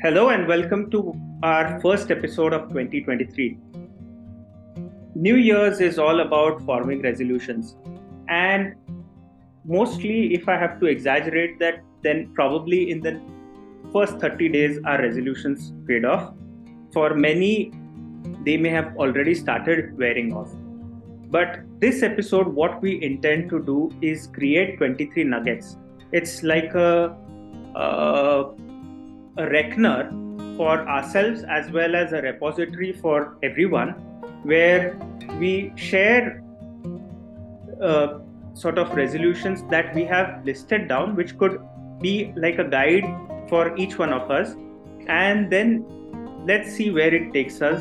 Hello and welcome to our first episode of 2023. New Year's is all about forming resolutions. And mostly, if I have to exaggerate that, then probably in the first 30 days, our resolutions fade off. For many, they may have already started wearing off. But this episode, what we intend to do is create 23 nuggets. It's like a, a a reckoner for ourselves as well as a repository for everyone where we share uh, sort of resolutions that we have listed down which could be like a guide for each one of us. And then let's see where it takes us.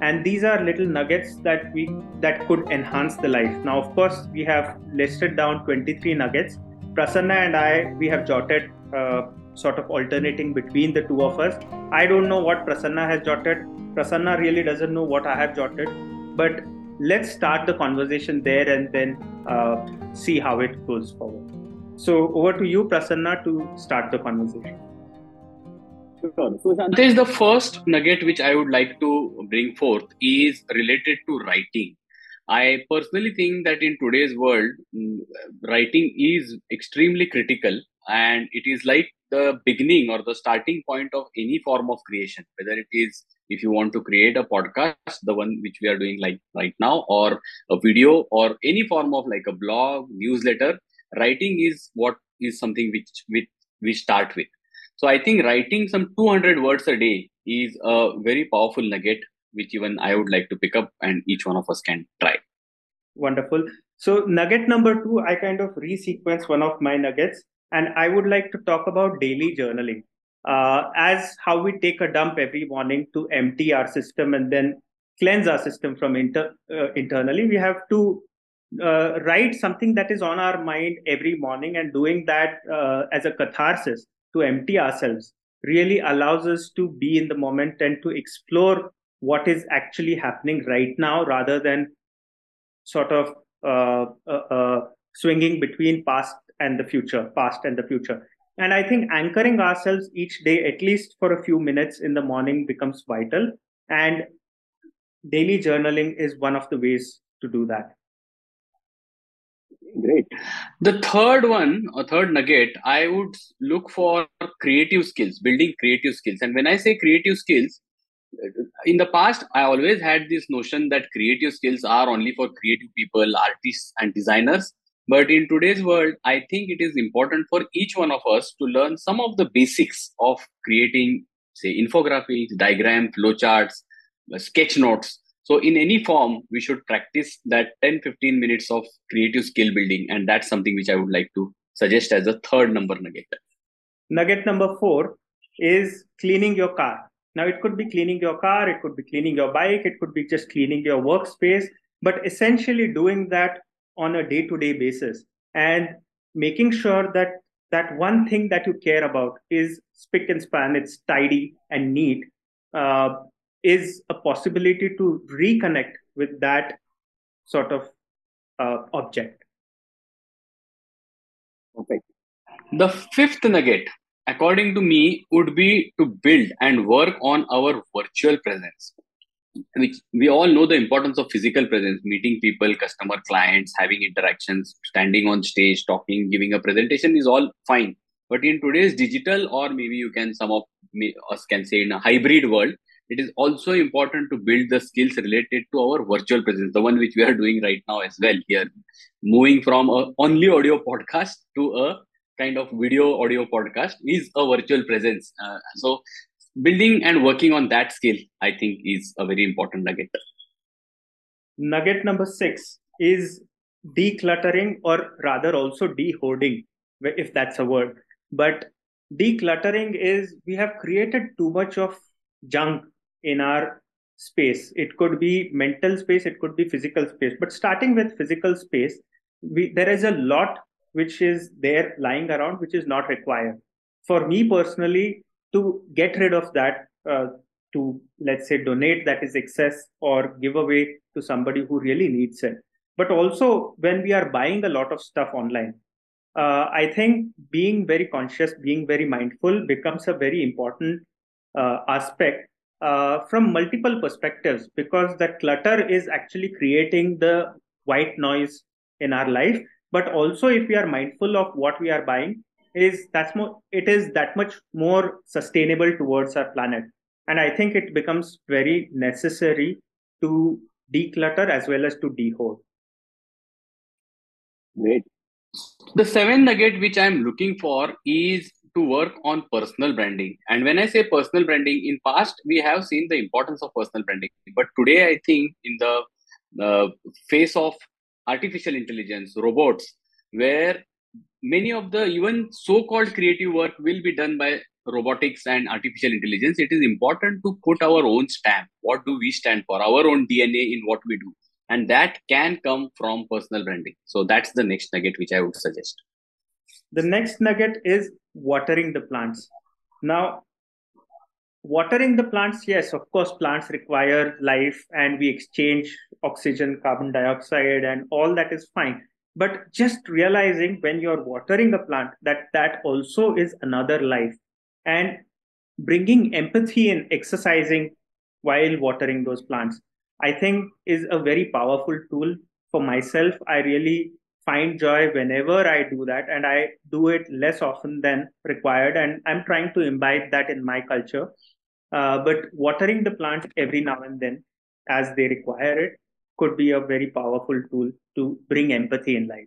And these are little nuggets that we that could enhance the life. Now of course we have listed down 23 nuggets. Prasanna and i we have jotted uh, sort of alternating between the two of us. I don't know what Prasanna has jotted. Prasanna really doesn't know what I have jotted. But let's start the conversation there and then uh, see how it goes forward. So over to you, Prasanna, to start the conversation. Sure. So, Shantesh, the first nugget which I would like to bring forth is related to writing. I personally think that in today's world, mm, writing is extremely critical and it is like the beginning or the starting point of any form of creation whether it is if you want to create a podcast the one which we are doing like right now or a video or any form of like a blog newsletter writing is what is something which, which we start with. So i think writing some 200 words a day is a very powerful nugget which even i would like to pick up and each one of us can try. Wonderful. So nugget number 2 i kind of resequence one of my nuggets and I would like to talk about daily journaling uh, as how we take a dump every morning to empty our system and then cleanse our system from inter- uh, internally. We have to uh, write something that is on our mind every morning, and doing that uh, as a catharsis to empty ourselves really allows us to be in the moment and to explore what is actually happening right now rather than sort of uh, uh, swinging between past and the future, past and the future. And I think anchoring ourselves each day, at least for a few minutes in the morning, becomes vital. And daily journaling is one of the ways to do that. Great. The third one, or third nugget, I would look for creative skills, building creative skills. And when I say creative skills, in the past, I always had this notion that creative skills are only for creative people, artists, and designers. But in today's world, I think it is important for each one of us to learn some of the basics of creating, say, infographics, diagram, flowcharts, uh, sketch notes. So, in any form, we should practice that 10 15 minutes of creative skill building. And that's something which I would like to suggest as a third number nugget. Nugget number four is cleaning your car. Now, it could be cleaning your car, it could be cleaning your bike, it could be just cleaning your workspace, but essentially doing that on a day to day basis and making sure that that one thing that you care about is spick and span, it's tidy and neat, uh, is a possibility to reconnect with that sort of uh, object. Okay. The fifth nugget, according to me, would be to build and work on our virtual presence which we all know the importance of physical presence meeting people customer clients having interactions standing on stage talking giving a presentation is all fine. But in today's digital or maybe you can some of us can say in a hybrid world it is also important to build the skills related to our virtual presence the one which we are doing right now as well here. Moving from a only audio podcast to a kind of video audio podcast is a virtual presence. Uh, so building and working on that skill, I think, is a very important nugget. Nugget number six is decluttering, or rather, also dehoarding, if that's a word. But decluttering is we have created too much of junk in our space. It could be mental space, it could be physical space. But starting with physical space, we, there is a lot which is there lying around which is not required. For me personally, to get rid of that uh, to let's say donate that is excess or give away to somebody who really needs it. But also when we are buying a lot of stuff online uh, i think being very conscious being very mindful becomes a very important uh, aspect uh, from multiple perspectives because that clutter is actually creating the white noise in our life. But also if we are mindful of what we are buying is that's more it is that much more sustainable towards our planet. And i think it becomes very necessary to declutter as well as to dehoard great. The seventh nugget which i'm looking for is to work on personal branding. And when i say personal branding in past we have seen the importance of personal branding. But today i think in the uh, face of artificial intelligence robots where many of the even so-called creative work will be done by robotics and artificial intelligence. It is important to put our own stamp. What do we stand for? Our own dna in what we do. And that can come from personal branding. So that's the next nugget which i would suggest. The next nugget is watering the plants. Now watering the plants yes of course plants require life and we exchange oxygen carbon dioxide and all that is fine but just realizing when you're watering a plant that that also is another life. And bringing empathy and exercising while watering those plants i think is a very powerful tool for myself. I really find joy whenever i do that and i do it less often than required and i'm trying to imbibe that in my culture. Uh, but watering the plant every now and then as they require it could be a very powerful tool to bring empathy in life.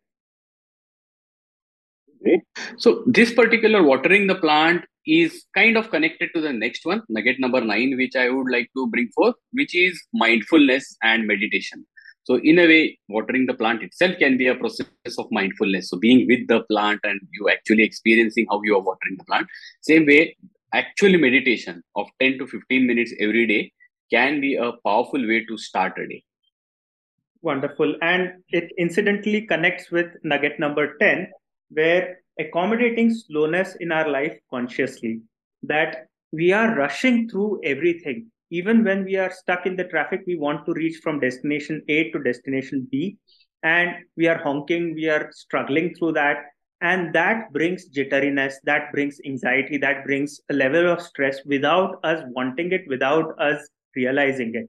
So this particular watering the plant is kind of connected to the next one, nugget number nine, which I would like to bring forth, which is mindfulness and meditation. So in a way, watering the plant itself can be a process of mindfulness. So being with the plant and you actually experiencing how you are watering the plant. Same way, actually meditation of 10 to 15 minutes every day can be a powerful way to start a day. Wonderful. And it incidentally connects with nugget number 10, where accommodating slowness in our life consciously, that we are rushing through everything. Even when we are stuck in the traffic, we want to reach from destination A to destination B, and we are honking, we are struggling through that. And that brings jitteriness, that brings anxiety, that brings a level of stress without us wanting it, without us realizing it.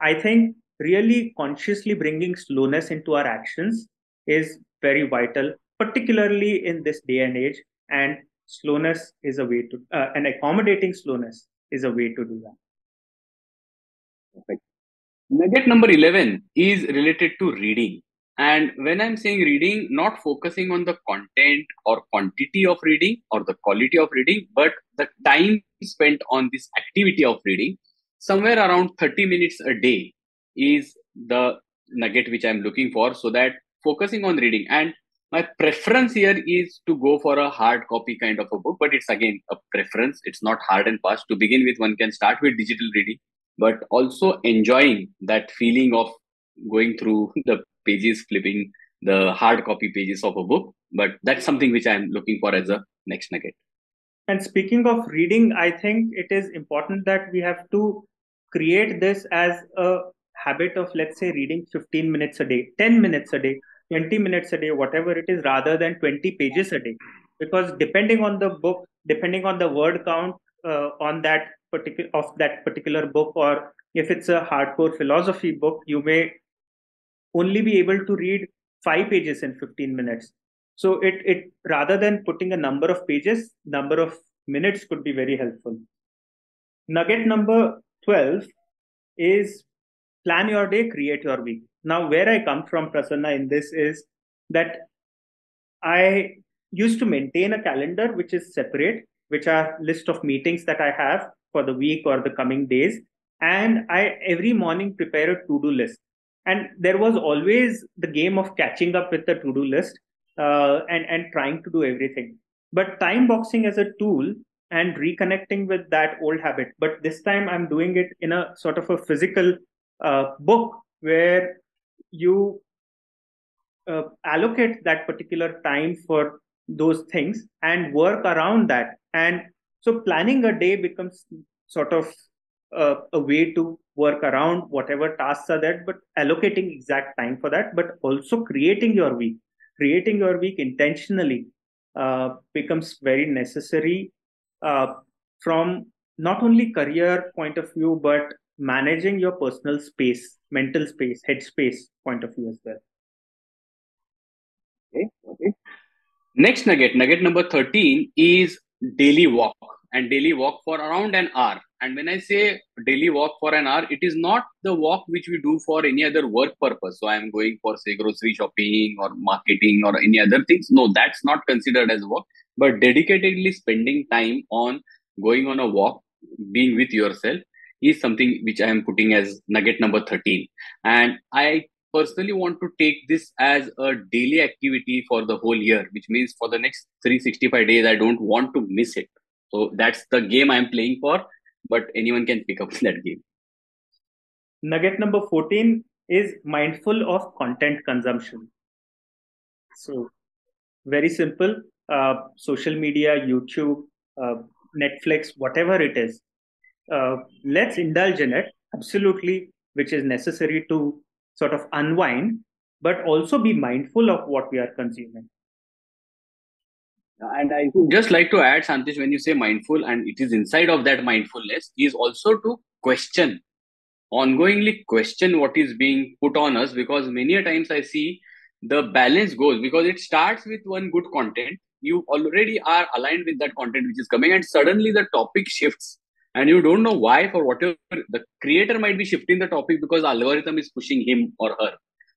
I think really consciously bringing slowness into our actions is very vital, particularly in this day and age. And slowness is a way to, uh, and accommodating slowness is a way to do that. Perfect. Nugget number 11 is related to reading. And when I'm saying reading, not focusing on the content or quantity of reading or the quality of reading, but the time spent on this activity of reading, somewhere around 30 minutes a day is the nugget which I'm looking for so that focusing on reading. And my preference here is to go for a hard copy kind of a book but it's again a preference. It's not hard and fast. To begin with one can start with digital reading but also enjoying that feeling of going through the pages flipping the hard copy pages of a book. But that's something which i'm looking for as a next nugget. And speaking of reading i think it is important that we have to create this as a habit of let's say reading 15 minutes a day 10 minutes a day 20 minutes a day whatever it is rather than 20 pages a day. Because depending on the book depending on the word count uh, on that particular of that particular book or if it's a hardcore philosophy book you may only be able to read 5 pages in 15 minutes. So it it rather than putting a number of pages number of minutes could be very helpful. Nugget number 12 is plan your day, create your week. Now, where I come from, Prasanna, in this is that I used to maintain a calendar which is separate, which are list of meetings that I have for the week or the coming days. And I every morning prepare a to-do list. And there was always the game of catching up with the to-do list uh, and, and trying to do everything. But time boxing as a tool and reconnecting with that old habit. But this time I'm doing it in a sort of a physical uh, book where you uh, allocate that particular time for those things and work around that. And so planning a day becomes sort of uh, a way to work around whatever tasks are there but allocating exact time for that but also creating your week. Creating your week intentionally uh, becomes very necessary uh, from not only career point of view, but managing your personal space, mental space, headspace point of view as well. Okay. Okay. Next nugget, nugget number 13 is daily walk and daily walk for around an hour. And when I say daily walk for an hour, it is not the walk which we do for any other work purpose. So I'm going for say grocery shopping or marketing or any other things. No, that's not considered as work, but dedicatedly spending time on going on a walk, being with yourself is something which I am putting as nugget number 13. And I personally want to take this as a daily activity for the whole year, which means for the next 365 days, I don't want to miss it. So that's the game I'm playing for, but anyone can pick up that game. Nugget number 14 is mindful of content consumption. So, very simple uh, social media, YouTube, uh, Netflix, whatever it is. Uh, let's indulge in it, absolutely, which is necessary to sort of unwind, but also be mindful of what we are consuming. And I would just like to add, Shantesh, when you say mindful, and it is inside of that mindfulness, is also to question, ongoingly question what is being put on us, because many times I see the balance goes because it starts with one good content. You already are aligned with that content which is coming, and suddenly the topic shifts and you don't know why for whatever the creator might be shifting the topic because the algorithm is pushing him or her.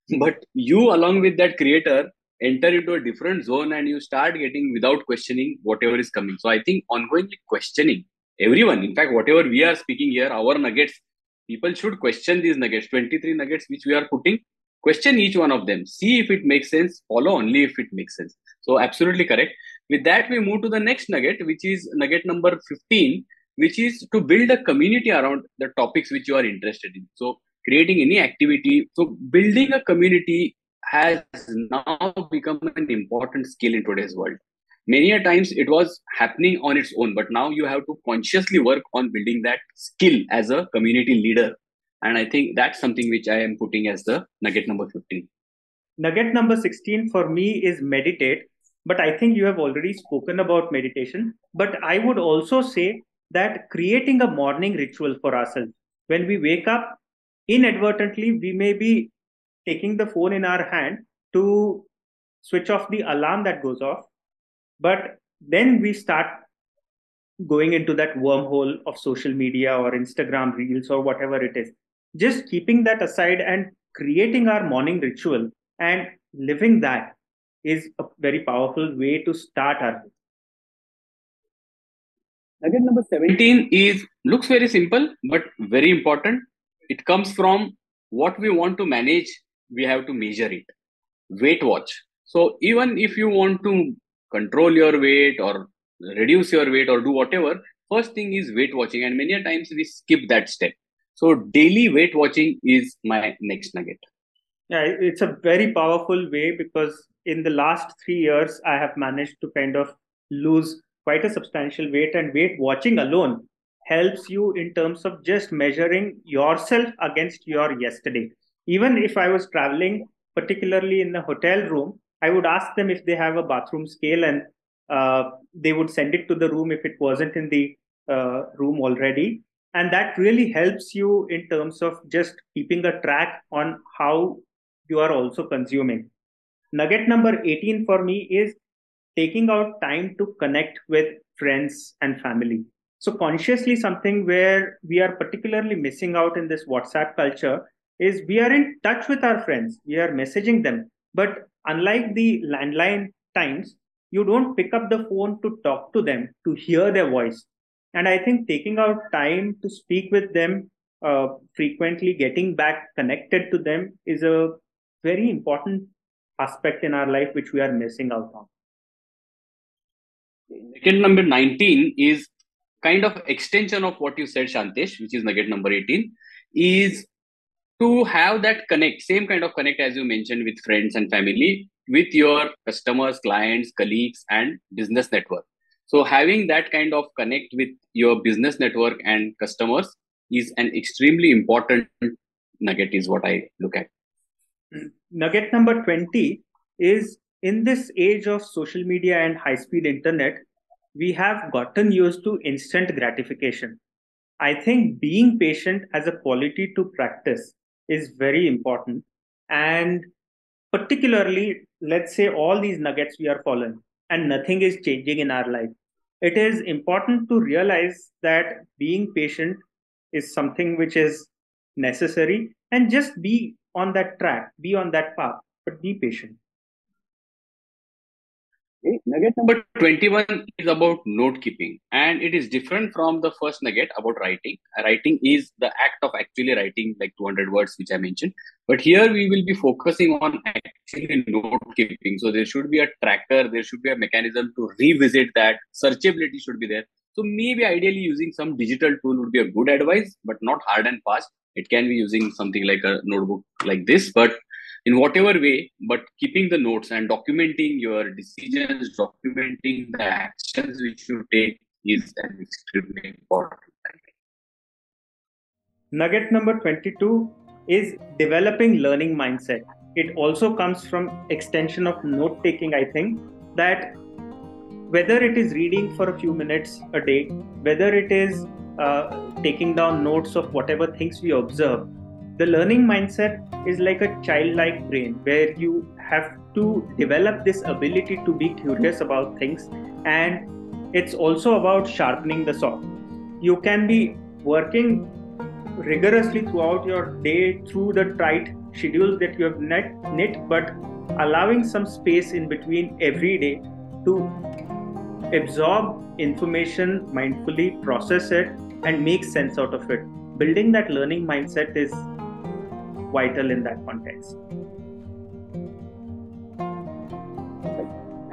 Hmm. But you along with that creator enter into a different zone and you start getting without questioning whatever is coming. So i think ongoingly questioning everyone in fact whatever we are speaking here our nuggets people should question these nuggets 23 nuggets which we are putting question each one of them. See if it makes sense follow only if it makes sense. So absolutely correct. With that we move to the next nugget which is nugget number 15 which is to build a community around the topics which you are interested in. So, creating any activity. So, building a community has now become an important skill in today's world. Many a times it was happening on its own, but now you have to consciously work on building that skill as a community leader. And I think that's something which I am putting as the nugget number 15. Nugget number 16 for me is meditate. But I think you have already spoken about meditation. But I would also say that creating a morning ritual for ourselves. When we wake up, inadvertently, we may be taking the phone in our hand to switch off the alarm that goes off. But then we start going into that wormhole of social media or Instagram reels or whatever it is. Just keeping that aside and creating our morning ritual and living that is a very powerful way to start our day. Nugget number 17 is looks very simple but very important. It comes from what we want to manage, we have to measure it. Weight watch. So even if you want to control your weight or reduce your weight or do whatever, first thing is weight watching, and many times we skip that step. So daily weight watching is my next nugget. Yeah, it's a very powerful way because in the last three years I have managed to kind of lose quite a substantial weight and weight watching alone helps you in terms of just measuring yourself against your yesterday. Even if i was traveling particularly in a hotel room i would ask them if they have a bathroom scale and uh, they would send it to the room if it wasn't in the uh, room already. And that really helps you in terms of just keeping a track on how you are also consuming. Nugget number 18 for me is taking out time to connect with friends and family. So, consciously, something where we are particularly missing out in this WhatsApp culture is we are in touch with our friends, we are messaging them. But unlike the landline times, you don't pick up the phone to talk to them, to hear their voice. And I think taking out time to speak with them uh, frequently, getting back connected to them is a very important aspect in our life which we are missing out on. Nugget number 19 is kind of extension of what you said, Shantesh, which is nugget number 18, is to have that connect, same kind of connect as you mentioned with friends and family, with your customers, clients, colleagues, and business network. So having that kind of connect with your business network and customers is an extremely important nugget, is what I look at. Nugget number 20 is in this age of social media and high speed internet, we have gotten used to instant gratification. I think being patient as a quality to practice is very important. And particularly, let's say all these nuggets we are following and nothing is changing in our life. It is important to realize that being patient is something which is necessary and just be on that track, be on that path, but be patient. Nugget number 21 is about note keeping, and it is different from the first nugget about writing. Writing is the act of actually writing like 200 words, which I mentioned. But here we will be focusing on actually note keeping. So there should be a tracker, there should be a mechanism to revisit that. Searchability should be there. So maybe ideally using some digital tool would be a good advice, but not hard and fast. It can be using something like a notebook like this, but in whatever way, but keeping the notes and documenting your decisions, documenting the actions which you take is an extremely important thing. Nugget number 22 is developing learning mindset. It also comes from extension of note taking, I think, that whether it is reading for a few minutes a day, whether it is uh, taking down notes of whatever things we observe, the learning mindset is like a childlike brain where you have to develop this ability to be curious about things and it's also about sharpening the saw. You can be working rigorously throughout your day through the tight schedules that you have knit, knit but allowing some space in between every day to absorb information mindfully process it and make sense out of it. Building that learning mindset is vital in that context.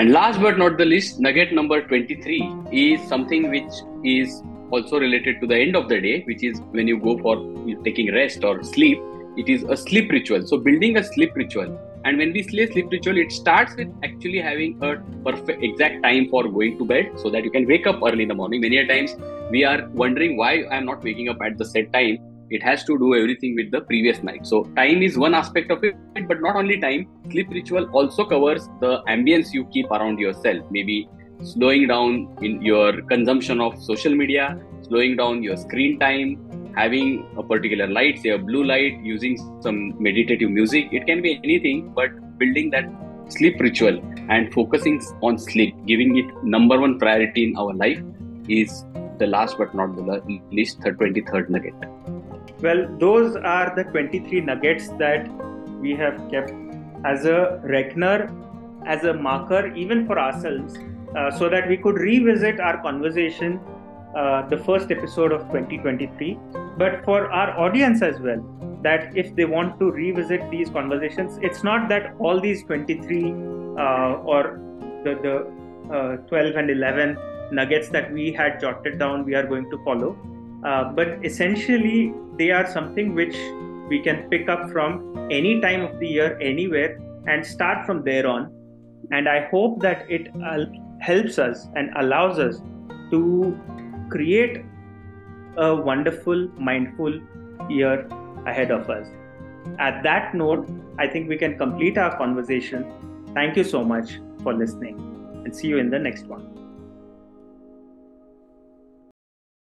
And last but not the least, nugget number 23 is something which is also related to the end of the day, which is when you go for taking rest or sleep. It is a sleep ritual. So, building a sleep ritual. And when we say sleep ritual, it starts with actually having a perfect exact time for going to bed so that you can wake up early in the morning. Many times we are wondering why I'm not waking up at the set time it has to do everything with the previous night. So time is one aspect of it but not only time. Sleep ritual also covers the ambience you keep around yourself. Maybe slowing down in your consumption of social media slowing down your screen time having a particular light say a blue light using some meditative music. It can be anything but building that sleep ritual and focusing on sleep giving it number one priority in our life is the last but not the least the 23rd nugget well, those are the 23 nuggets that we have kept as a reckoner, as a marker, even for ourselves, uh, so that we could revisit our conversation, uh, the first episode of 2023, but for our audience as well. That if they want to revisit these conversations, it's not that all these 23 uh, or the, the uh, 12 and 11 nuggets that we had jotted down, we are going to follow uh, but essentially, they are something which we can pick up from any time of the year, anywhere, and start from there on. And I hope that it helps us and allows us to create a wonderful, mindful year ahead of us. At that note, I think we can complete our conversation. Thank you so much for listening and see you in the next one.